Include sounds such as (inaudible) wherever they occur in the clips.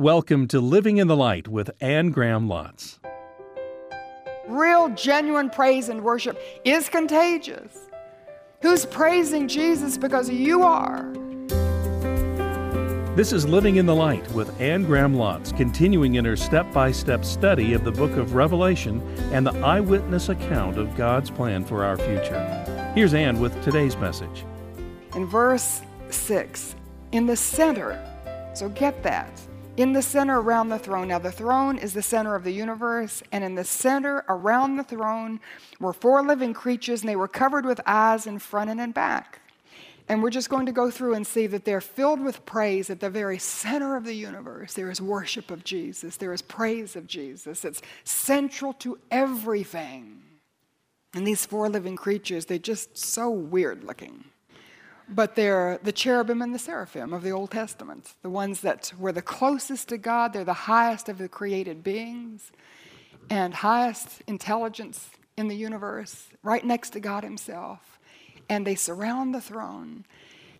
Welcome to Living in the Light with Anne Graham Lotz. Real, genuine praise and worship is contagious. Who's praising Jesus because you are? This is Living in the Light with Anne Graham Lotz, continuing in her step by step study of the book of Revelation and the eyewitness account of God's plan for our future. Here's Anne with today's message. In verse 6, in the center, so get that in the center around the throne. Now, the throne is the center of the universe, and in the center around the throne were four living creatures, and they were covered with eyes in front and in back. And we're just going to go through and see that they're filled with praise at the very center of the universe. There is worship of Jesus, there is praise of Jesus. It's central to everything. And these four living creatures, they're just so weird looking but they're the cherubim and the seraphim of the Old Testament, the ones that were the closest to God. They're the highest of the created beings and highest intelligence in the universe, right next to God Himself. And they surround the throne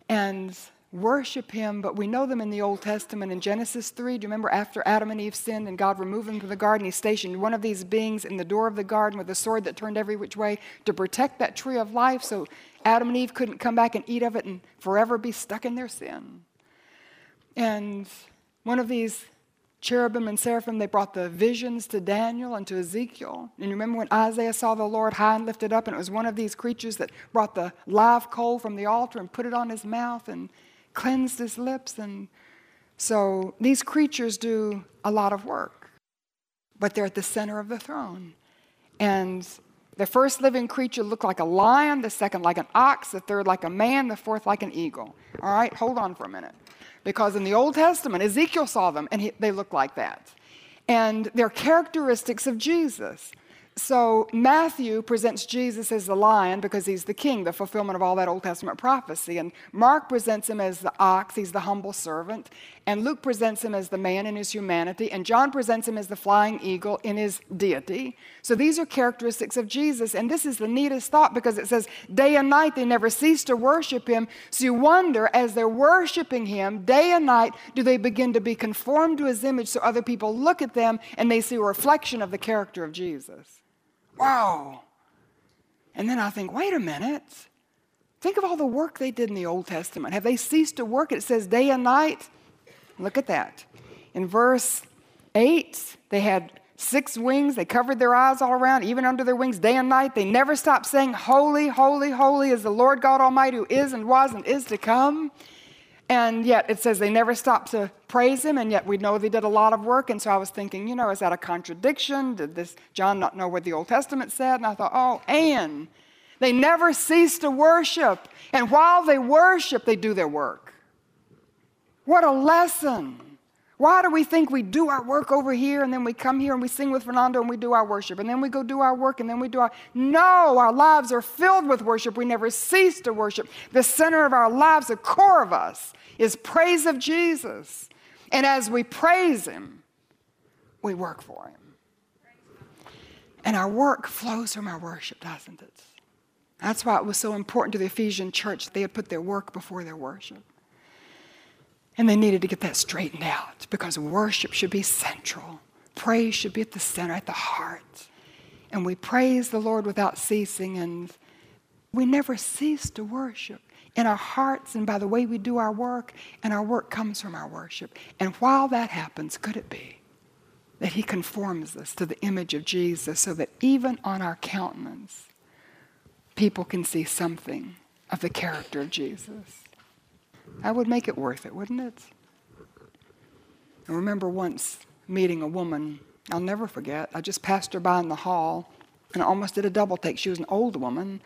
and worship Him, but we know them in the Old Testament in Genesis 3. Do you remember after Adam and Eve sinned and God removed them from the garden? He stationed one of these beings in the door of the garden with a sword that turned every which way to protect that tree of life so Adam and Eve couldn't come back and eat of it and forever be stuck in their sin. And one of these cherubim and seraphim, they brought the visions to Daniel and to Ezekiel. And you remember when Isaiah saw the Lord high and lifted up, and it was one of these creatures that brought the live coal from the altar and put it on his mouth and cleansed his lips. And so these creatures do a lot of work, but they're at the center of the throne. And the first living creature looked like a lion, the second like an ox, the third like a man, the fourth like an eagle. All right, hold on for a minute. Because in the Old Testament, Ezekiel saw them and he, they looked like that. And they're characteristics of Jesus. So Matthew presents Jesus as the lion because he's the king, the fulfillment of all that Old Testament prophecy. And Mark presents him as the ox, he's the humble servant. And Luke presents him as the man in his humanity. And John presents him as the flying eagle in his deity. So these are characteristics of Jesus. And this is the neatest thought because it says, day and night they never cease to worship him. So you wonder, as they're worshiping him, day and night, do they begin to be conformed to his image so other people look at them and they see a reflection of the character of Jesus? Wow. And then I think, wait a minute. Think of all the work they did in the Old Testament. Have they ceased to work? It says day and night. Look at that. In verse 8, they had six wings. They covered their eyes all around, even under their wings, day and night. They never stopped saying, Holy, holy, holy is the Lord God Almighty who is and was and is to come. And yet it says they never stopped to praise him, and yet we know they did a lot of work. And so I was thinking, you know, is that a contradiction? Did this John not know what the Old Testament said? And I thought, oh, Anne, they never cease to worship. And while they worship, they do their work. What a lesson. Why do we think we do our work over here and then we come here and we sing with Fernando and we do our worship and then we go do our work and then we do our. No, our lives are filled with worship. We never cease to worship. The center of our lives, the core of us, is praise of Jesus. And as we praise Him, we work for Him. And our work flows from our worship, doesn't it? That's why it was so important to the Ephesian church that they had put their work before their worship. And they needed to get that straightened out because worship should be central. Praise should be at the center, at the heart. And we praise the Lord without ceasing, and we never cease to worship in our hearts and by the way we do our work, and our work comes from our worship. And while that happens, could it be that He conforms us to the image of Jesus so that even on our countenance, people can see something of the character of Jesus? That would make it worth it, wouldn't it? I remember once meeting a woman, I'll never forget. I just passed her by in the hall and I almost did a double take. She was an old woman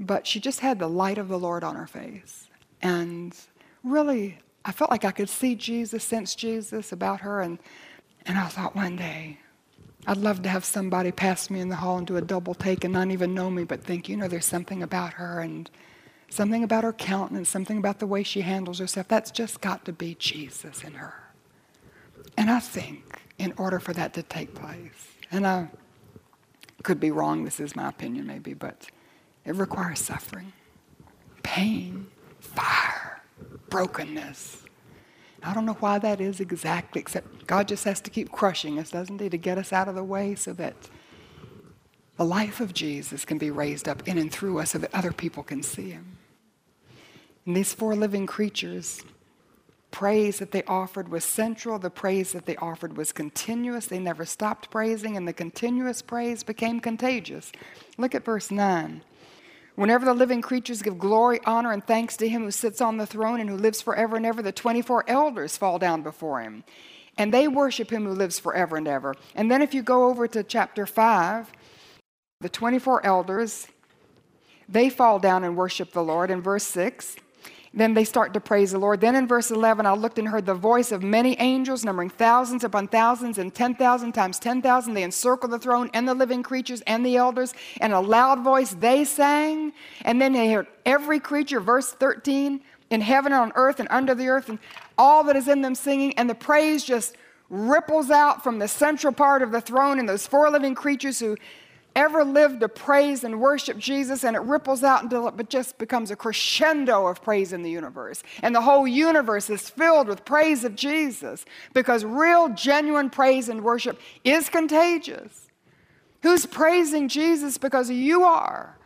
but she just had the light of the Lord on her face. And really, I felt like I could see Jesus, sense Jesus about her. And, and I thought one day, I'd love to have somebody pass me in the hall and do a double take and not even know me, but think, you know, there's something about her and something about her countenance, something about the way she handles herself. That's just got to be Jesus in her. And I think in order for that to take place, and I could be wrong, this is my opinion maybe, but it requires suffering, pain, fire, brokenness. I don't know why that is exactly, except God just has to keep crushing us, doesn't He, to get us out of the way so that the life of Jesus can be raised up in and through us so that other people can see Him. And these four living creatures, praise that they offered was central. The praise that they offered was continuous. They never stopped praising, and the continuous praise became contagious. Look at verse 9. Whenever the living creatures give glory, honor, and thanks to him who sits on the throne and who lives forever and ever, the 24 elders fall down before him. And they worship him who lives forever and ever. And then if you go over to chapter 5, the 24 elders, they fall down and worship the Lord in verse 6. Then they start to praise the Lord. Then in verse 11, I looked and heard the voice of many angels, numbering thousands upon thousands and 10,000 times 10,000. They encircled the throne and the living creatures and the elders. And a loud voice they sang. And then they heard every creature, verse 13, in heaven and on earth and under the earth, and all that is in them singing. And the praise just ripples out from the central part of the throne and those four living creatures who ever lived to praise and worship Jesus, and it ripples out until it just becomes a crescendo of praise in the universe. And the whole universe is filled with praise of Jesus because real, genuine praise and worship is contagious. Who's praising Jesus because you are?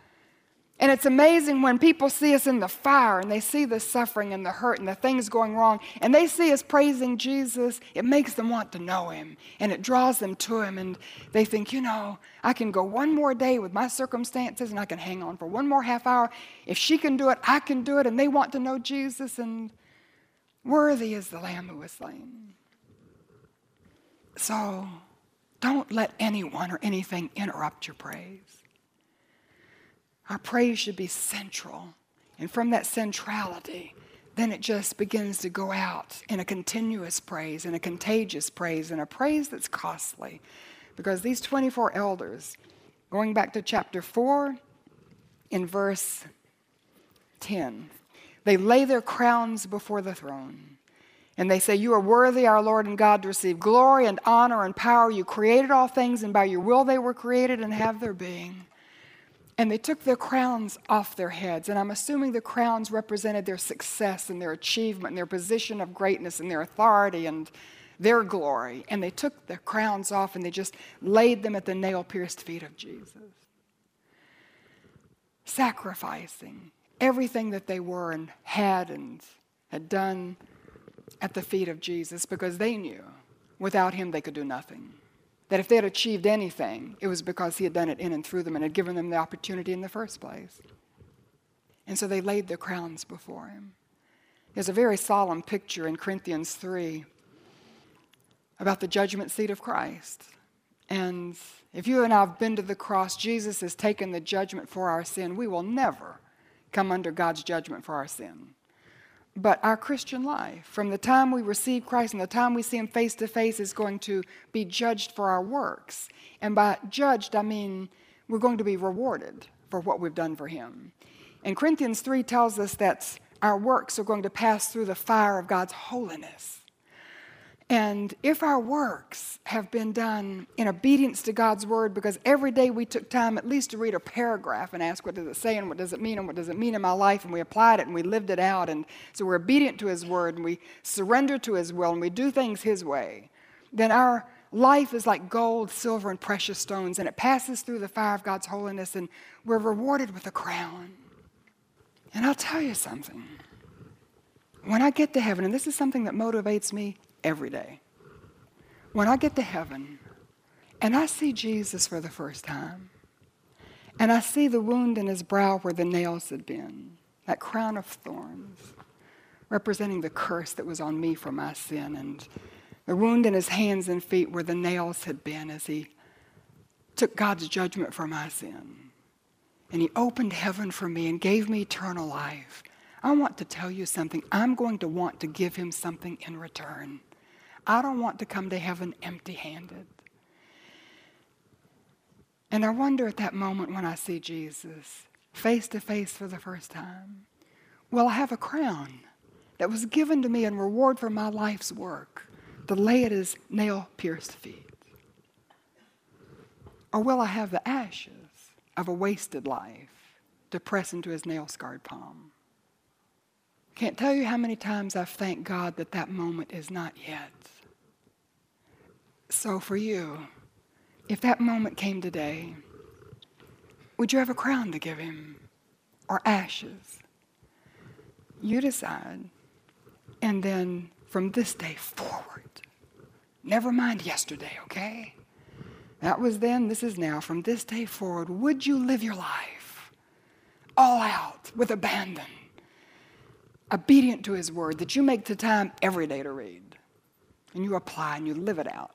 And it's amazing when people see us in the fire and they see the suffering and the hurt and the things going wrong, and they see us praising Jesus, it makes them want to know Him and it draws them to Him. And they think, you know, I can go one more day with my circumstances and I can hang on for one more half hour. If she can do it, I can do it. And they want to know Jesus, and worthy is the Lamb who was slain. So don't let anyone or anything interrupt your praise. Our praise should be central. And from that centrality, then it just begins to go out in a continuous praise, in a contagious praise, in a praise that's costly. Because these 24 elders, going back to chapter 4, in verse 10, they lay their crowns before the throne. And they say, You are worthy, our Lord and God, to receive glory and honor and power. You created all things, and by your will they were created and have their being. And they took their crowns off their heads. And I'm assuming the crowns represented their success and their achievement and their position of greatness and their authority and their glory. And they took their crowns off and they just laid them at the nail pierced feet of Jesus. Sacrificing everything that they were and had and had done at the feet of Jesus because they knew without him they could do nothing that if they had achieved anything, it was because he had done it in and through them and had given them the opportunity in the first place. And so they laid their crowns before him. There's a very solemn picture in Corinthians 3 about the judgment seat of Christ. And if you and I have been to the cross, Jesus has taken the judgment for our sin. We will never come under God's judgment for our sin. But our Christian life, from the time we receive Christ and the time we see Him face to face, is going to be judged for our works. And by judged, I mean we're going to be rewarded for what we've done for Him. And Corinthians 3 tells us that our works are going to pass through the fire of God's holiness. And if our works have been done in obedience to God's word, because every day we took time at least to read a paragraph and ask, what does it say and what does it mean and what does it mean in my life? And we applied it and we lived it out. And so we're obedient to his word and we surrender to his will and we do things his way. Then our life is like gold, silver, and precious stones, and it passes through the fire of God's holiness, and we're rewarded with a crown. And I'll tell you something. When I get to heaven, and this is something that motivates me every day. When I get to heaven and I see Jesus for the first time, and I see the wound in his brow where the nails had been, that crown of thorns, representing the curse that was on me for my sin, and the wound in his hands and feet where the nails had been as he took God's judgment for my sin. And he opened heaven for me and gave me eternal life. I want to tell you something. I'm going to want to give him something in return. I don't want to come to heaven empty handed. And I wonder at that moment when I see Jesus face to face for the first time, will I have a crown that was given to me in reward for my life's work to lay at his nail pierced feet? Or will I have the ashes of a wasted life to press into his nail scarred palm? Can't tell you how many times I've thanked God that that moment is not yet. So for you, if that moment came today, would you have a crown to give him or ashes? You decide. And then from this day forward, never mind yesterday, okay? That was then, this is now. From this day forward, would you live your life all out with abandon? obedient to His word, that you make the time every day to read. And you apply and you live it out.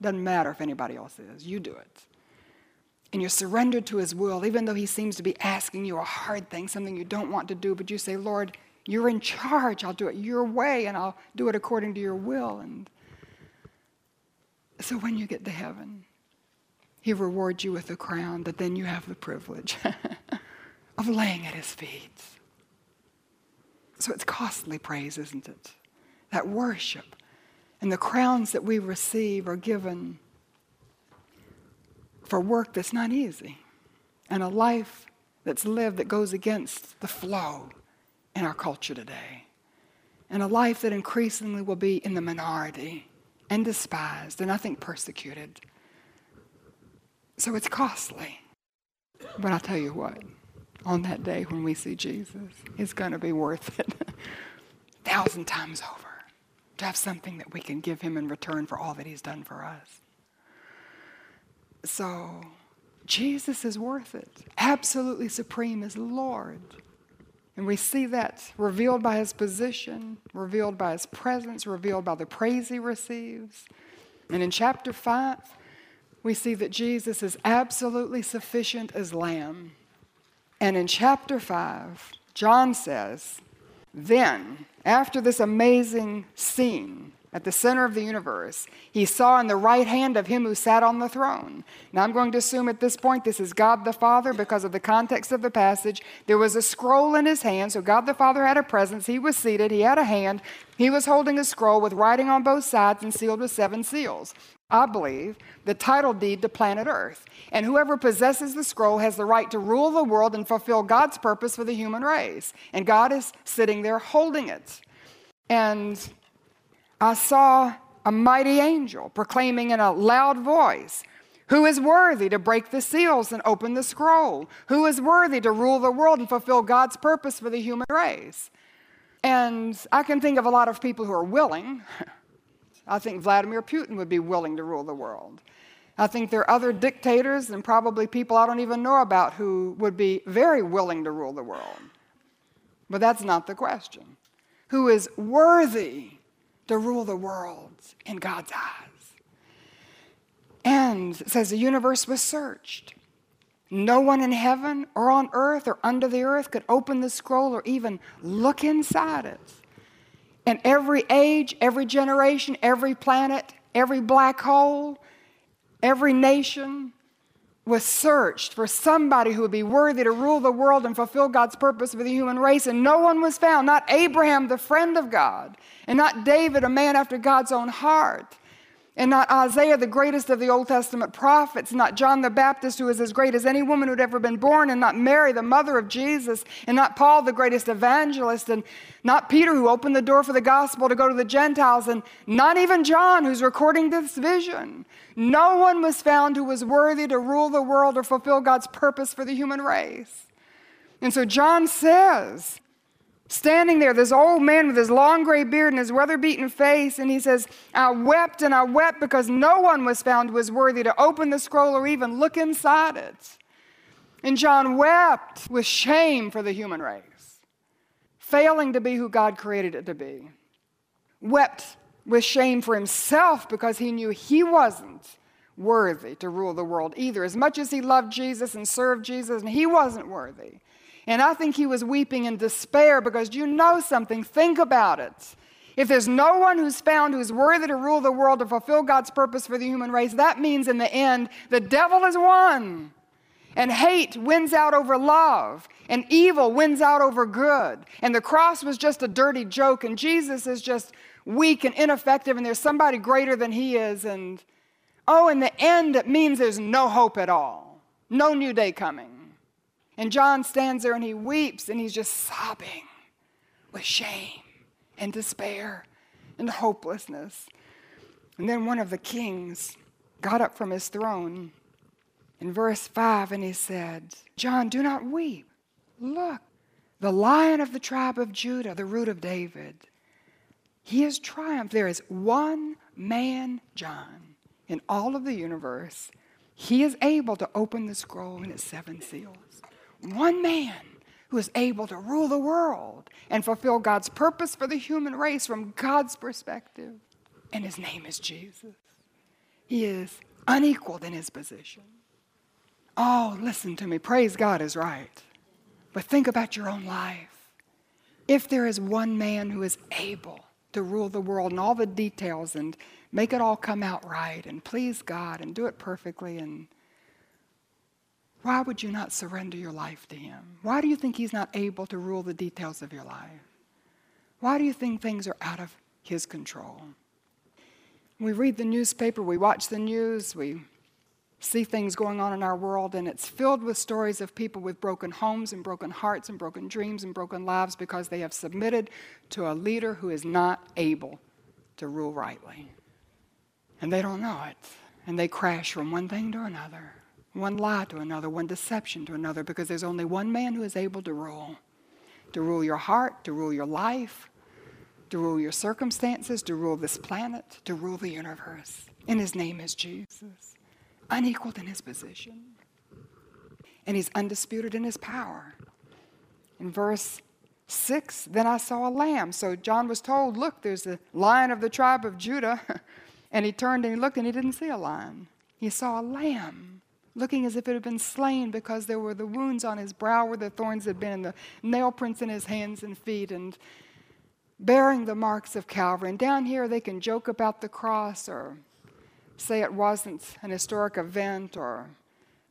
Doesn't matter if anybody else is, you do it. And you're surrendered to His will, even though He seems to be asking you a hard thing, something you don't want to do, but you say, Lord, you're in charge. I'll do it your way and I'll do it according to your will. And so when you get to heaven, He rewards you with a crown that then you have the privilege (laughs) of laying at His feet so it's costly praise, isn't it? That worship. And the crowns that we receive are given for work that's not easy and a life that's lived that goes against the flow in our culture today. And a life that increasingly will be in the minority and despised and I think persecuted. So it's costly. But I'll tell you what on that day when we see Jesus it's going to be worth it a (laughs) thousand times over to have something that we can give him in return for all that he's done for us. So, Jesus is worth it. Absolutely supreme is Lord. And we see that revealed by his position, revealed by his presence, revealed by the praise he receives. And in chapter 5, we see that Jesus is absolutely sufficient as Lamb. And in chapter 5, John says, Then, after this amazing scene at the center of the universe, he saw in the right hand of him who sat on the throne. Now, I'm going to assume at this point this is God the Father because of the context of the passage. There was a scroll in his hand, so God the Father had a presence. He was seated, he had a hand. He was holding a scroll with writing on both sides and sealed with seven seals. I believe, the title deed to planet Earth. And whoever possesses the scroll has the right to rule the world and fulfill God's purpose for the human race. And God is sitting there holding it. And I saw a mighty angel proclaiming in a loud voice, who is worthy to break the seals and open the scroll? Who is worthy to rule the world and fulfill God's purpose for the human race? And I can think of a lot of people who are willing. (laughs) I think Vladimir Putin would be willing to rule the world. I think there are other dictators and probably people I don't even know about who would be very willing to rule the world. But that's not the question. Who is worthy to rule the world in God's eyes? And says the universe was searched. No one in heaven or on earth or under the earth could open the scroll or even look inside it. And every age, every generation, every planet, every black hole, every nation was searched for somebody who would be worthy to rule the world and fulfill God's purpose for the human race, and no one was found. Not Abraham, the friend of God, and not David, a man after God's own heart and not Isaiah, the greatest of the Old Testament prophets, not John the Baptist, who is as great as any woman who'd ever been born, and not Mary, the mother of Jesus, and not Paul, the greatest evangelist, and not Peter, who opened the door for the gospel to go to the Gentiles, and not even John, who's recording this vision. No one was found who was worthy to rule the world or fulfill God's purpose for the human race. And so John says, standing there, this old man with his long gray beard and his weather beaten face, and he says, I wept and I wept because no one was found who was worthy to open the scroll or even look inside it. And John wept with shame for the human race, failing to be who God created it to be. Wept with shame for himself because he knew he wasn't worthy to rule the world either. As much as he loved Jesus and served Jesus, and he wasn't worthy. And I think he was weeping in despair because you know something? Think about it. If there's no one who's found who's worthy to rule the world to fulfill God's purpose for the human race, that means in the end, the devil is won. And hate wins out over love, and evil wins out over good. And the cross was just a dirty joke, and Jesus is just weak and ineffective, and there's somebody greater than he is. And oh, in the end, it means there's no hope at all, no new day coming. And John stands there and he weeps and he's just sobbing with shame and despair and hopelessness. And then one of the kings got up from his throne in verse 5 and he said, John, do not weep. Look, the lion of the tribe of Judah, the root of David, he has triumphed. There is one man, John, in all of the universe. He is able to open the scroll and its seven seals. One man who is able to rule the world and fulfill God's purpose for the human race from God's perspective. And his name is Jesus. He is unequaled in his position. Oh, listen to me. Praise God is right. But think about your own life. If there is one man who is able to rule the world and all the details and make it all come out right and please God and do it perfectly and why would you not surrender your life to him? Why do you think he's not able to rule the details of your life? Why do you think things are out of his control? We read the newspaper, we watch the news, we see things going on in our world, and it's filled with stories of people with broken homes and broken hearts and broken dreams and broken lives because they have submitted to a leader who is not able to rule rightly. And they don't know it, and they crash from one thing to another, one lie to another, one deception to another, because there's only one man who is able to rule to rule your heart, to rule your life, to rule your circumstances, to rule this planet, to rule the universe. And his name is Jesus unequaled in his position. And he's undisputed in his power. In verse 6, then I saw a lamb. So John was told, Look, there's a lion of the tribe of Judah. (laughs) and he turned and he looked and he didn't see a lion. He saw a lamb looking as if it had been slain because there were the wounds on his brow where the thorns had been and the nail prints in his hands and feet and bearing the marks of Calvary. And down here they can joke about the cross or say it wasn't an historic event or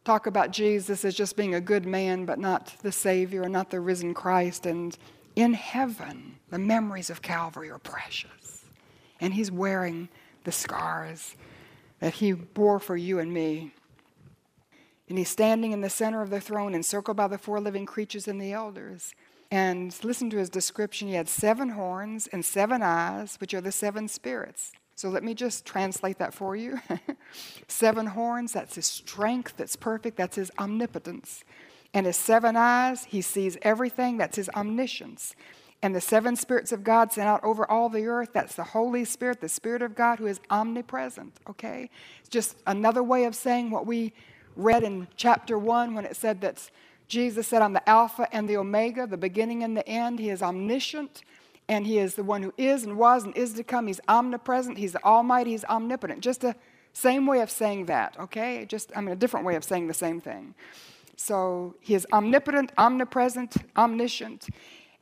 talk about Jesus as just being a good man, but not the Savior and not the risen Christ. And in heaven, the memories of Calvary are precious. And He's wearing the scars that He bore for you and me. And He's standing in the center of the throne, encircled by the four living creatures and the elders. And listen to his description. He had seven horns and seven eyes, which are the seven spirits. So let me just translate that for you. (laughs) seven horns, that's his strength, that's perfect, that's his omnipotence. And his seven eyes, he sees everything, that's his omniscience. And the seven spirits of God sent out over all the earth, that's the Holy Spirit, the Spirit of God who is omnipresent, okay? It's just another way of saying what we read in chapter 1 when it said that Jesus said, I'm the Alpha and the Omega, the beginning and the end. He is omniscient, and He is the one who is and was and is to come. He's omnipresent, He's the Almighty, He's omnipotent. Just a same way of saying that, okay? Just, I mean, a different way of saying the same thing. So He is omnipotent, omnipresent, omniscient.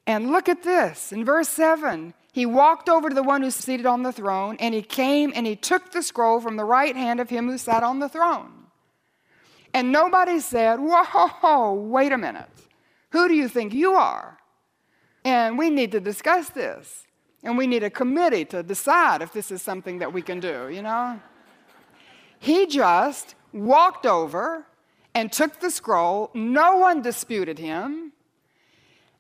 And look at this in verse 7 he walked over to the one who's seated on the throne, and he came and he took the scroll from the right hand of him who sat on the throne. And nobody said, Whoa, wait a minute. Who do you think you are? And we need to discuss this. And we need a committee to decide if this is something that we can do, you know? He just walked over and took the scroll. No one disputed him.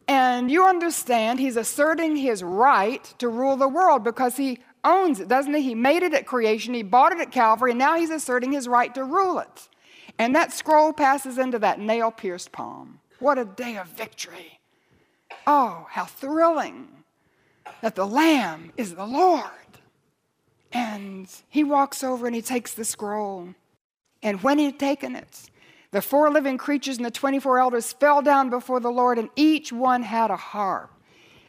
And you understand, he's asserting his right to rule the world because he owns it, doesn't he? He made it at creation, he bought it at Calvary, and now he's asserting his right to rule it. And that scroll passes into that nail pierced palm. What a day of victory. Oh, how thrilling that the Lamb is the Lord. And he walks over and he takes the scroll. And when he had taken it, the four living creatures and the 24 elders fell down before the Lord, and each one had a harp.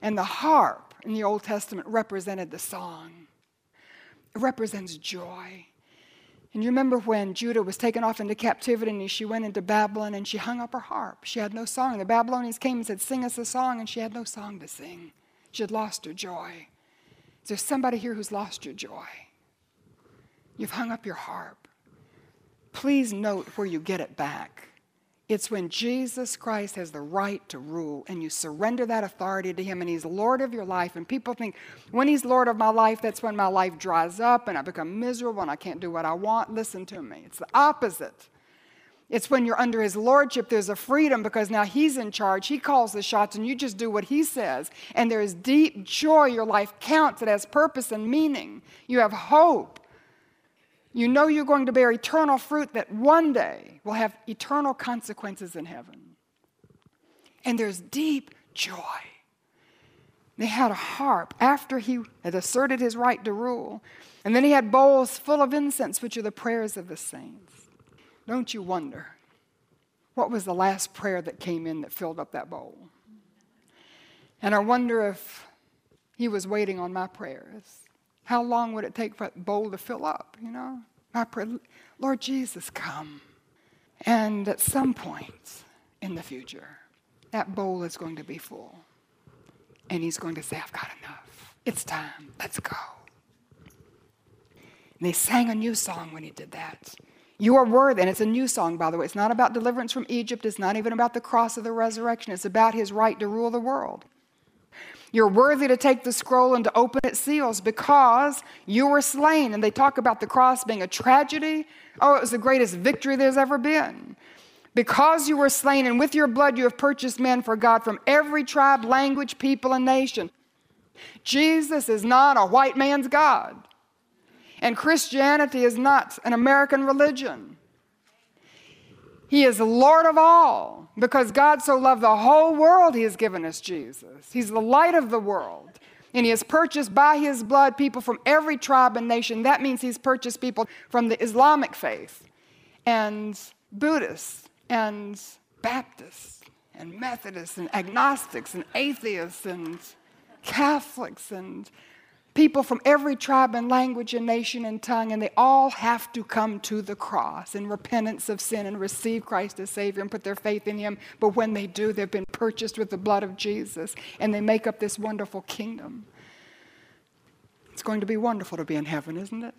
And the harp in the Old Testament represented the song, it represents joy. And you remember when Judah was taken off into captivity and she went into Babylon and she hung up her harp. She had no song. The Babylonians came and said, Sing us a song, and she had no song to sing. She had lost her joy. Is there somebody here who's lost your joy? You've hung up your harp. Please note where you get it back. It's when Jesus Christ has the right to rule and you surrender that authority to Him and He's Lord of your life. And people think, when He's Lord of my life, that's when my life dries up and I become miserable and I can't do what I want. Listen to me. It's the opposite. It's when you're under his lordship, there's a freedom because now he's in charge. He calls the shots and you just do what he says. And there's deep joy. Your life counts, it has purpose and meaning. You have hope. You know you're going to bear eternal fruit that one day will have eternal consequences in heaven. And there's deep joy. They had a harp after he had asserted his right to rule. And then he had bowls full of incense, which are the prayers of the saints. Don't you wonder what was the last prayer that came in that filled up that bowl? And I wonder if he was waiting on my prayers. How long would it take for that bowl to fill up? You know, my prayer, Lord Jesus, come. And at some point in the future, that bowl is going to be full. And he's going to say, I've got enough. It's time. Let's go. And they sang a new song when he did that. You are worthy. And it's a new song, by the way. It's not about deliverance from Egypt. It's not even about the cross of the resurrection. It's about his right to rule the world. You're worthy to take the scroll and to open its seals because you were slain. And they talk about the cross being a tragedy. Oh, it was the greatest victory there's ever been. Because you were slain, and with your blood you have purchased men for God from every tribe, language, people, and nation. Jesus is not a white man's God. And Christianity is not an American religion. He is Lord of all because God so loved the whole world, He has given us Jesus. He's the light of the world. And He has purchased by His blood people from every tribe and nation. That means He's purchased people from the Islamic faith and Buddhists and Baptists and Methodists and agnostics and atheists and Catholics and people from every tribe and language and nation and tongue, and they all have to come to the cross in repentance of sin and receive Christ as Savior and put their faith in Him. But when they do, they've been purchased with the blood of Jesus, and they make up this wonderful kingdom. It's going to be wonderful to be in heaven, isn't it?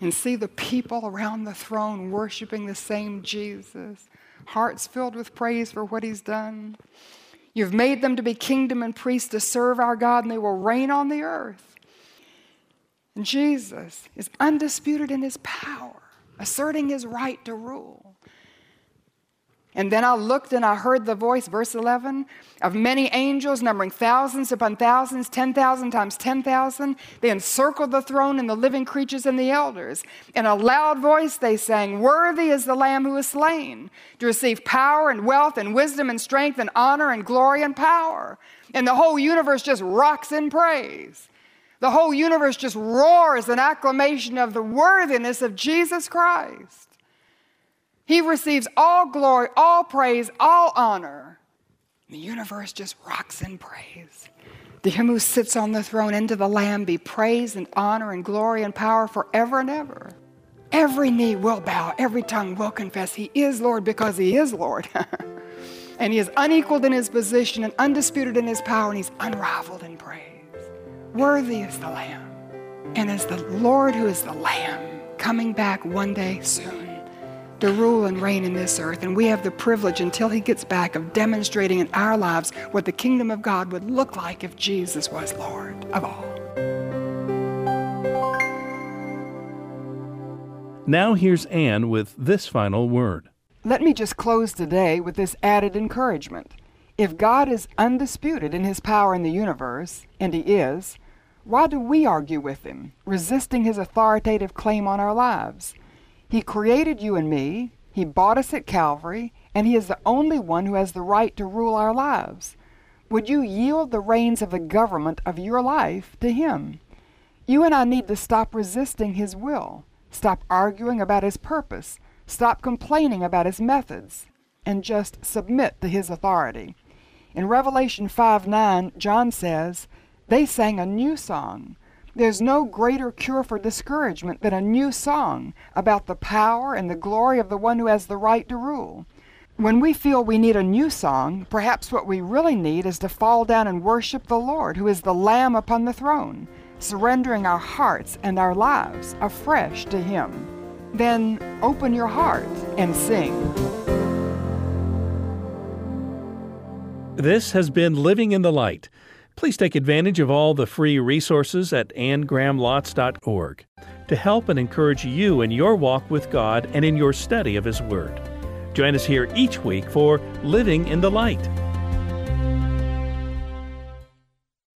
And see the people around the throne worshiping the same Jesus, hearts filled with praise for what He's done. You've made them to be kingdom and priests to serve our God, and they will reign on the earth. Jesus is undisputed in his power, asserting his right to rule. And then I looked and I heard the voice, verse 11, of many angels, numbering thousands upon thousands, 10,000 times 10,000. They encircled the throne and the living creatures and the elders. In a loud voice they sang, Worthy is the Lamb who was slain to receive power and wealth and wisdom and strength and honor and glory and power. And the whole universe just rocks in praise. The whole universe just roars in acclamation of the worthiness of Jesus Christ. He receives all glory, all praise, all honor. The universe just rocks in praise. To him who sits on the throne and to the Lamb be praise and honor and glory and power forever and ever. Every knee will bow, every tongue will confess He is Lord because He is Lord. (laughs) and He is unequaled in His position and undisputed in His power, and He's unrivaled in praise. Worthy is the Lamb. And as the Lord who is the Lamb coming back one day soon to rule and reign in this earth. And we have the privilege until he gets back of demonstrating in our lives what the kingdom of God would look like if Jesus was Lord of all. Now here's Anne with this final word. Let me just close today with this added encouragement. If God is undisputed in his power in the universe, and he is, why do we argue with him, resisting his authoritative claim on our lives? He created you and me, he bought us at Calvary, and he is the only one who has the right to rule our lives. Would you yield the reins of the government of your life to him? You and I need to stop resisting his will, stop arguing about his purpose, stop complaining about his methods, and just submit to his authority. In Revelation 5 9, John says, they sang a new song. There's no greater cure for discouragement than a new song about the power and the glory of the one who has the right to rule. When we feel we need a new song, perhaps what we really need is to fall down and worship the Lord, who is the Lamb upon the throne, surrendering our hearts and our lives afresh to Him. Then open your heart and sing. This has been Living in the Light. Please take advantage of all the free resources at annegrahamlotz.org to help and encourage you in your walk with God and in your study of His Word. Join us here each week for Living in the Light.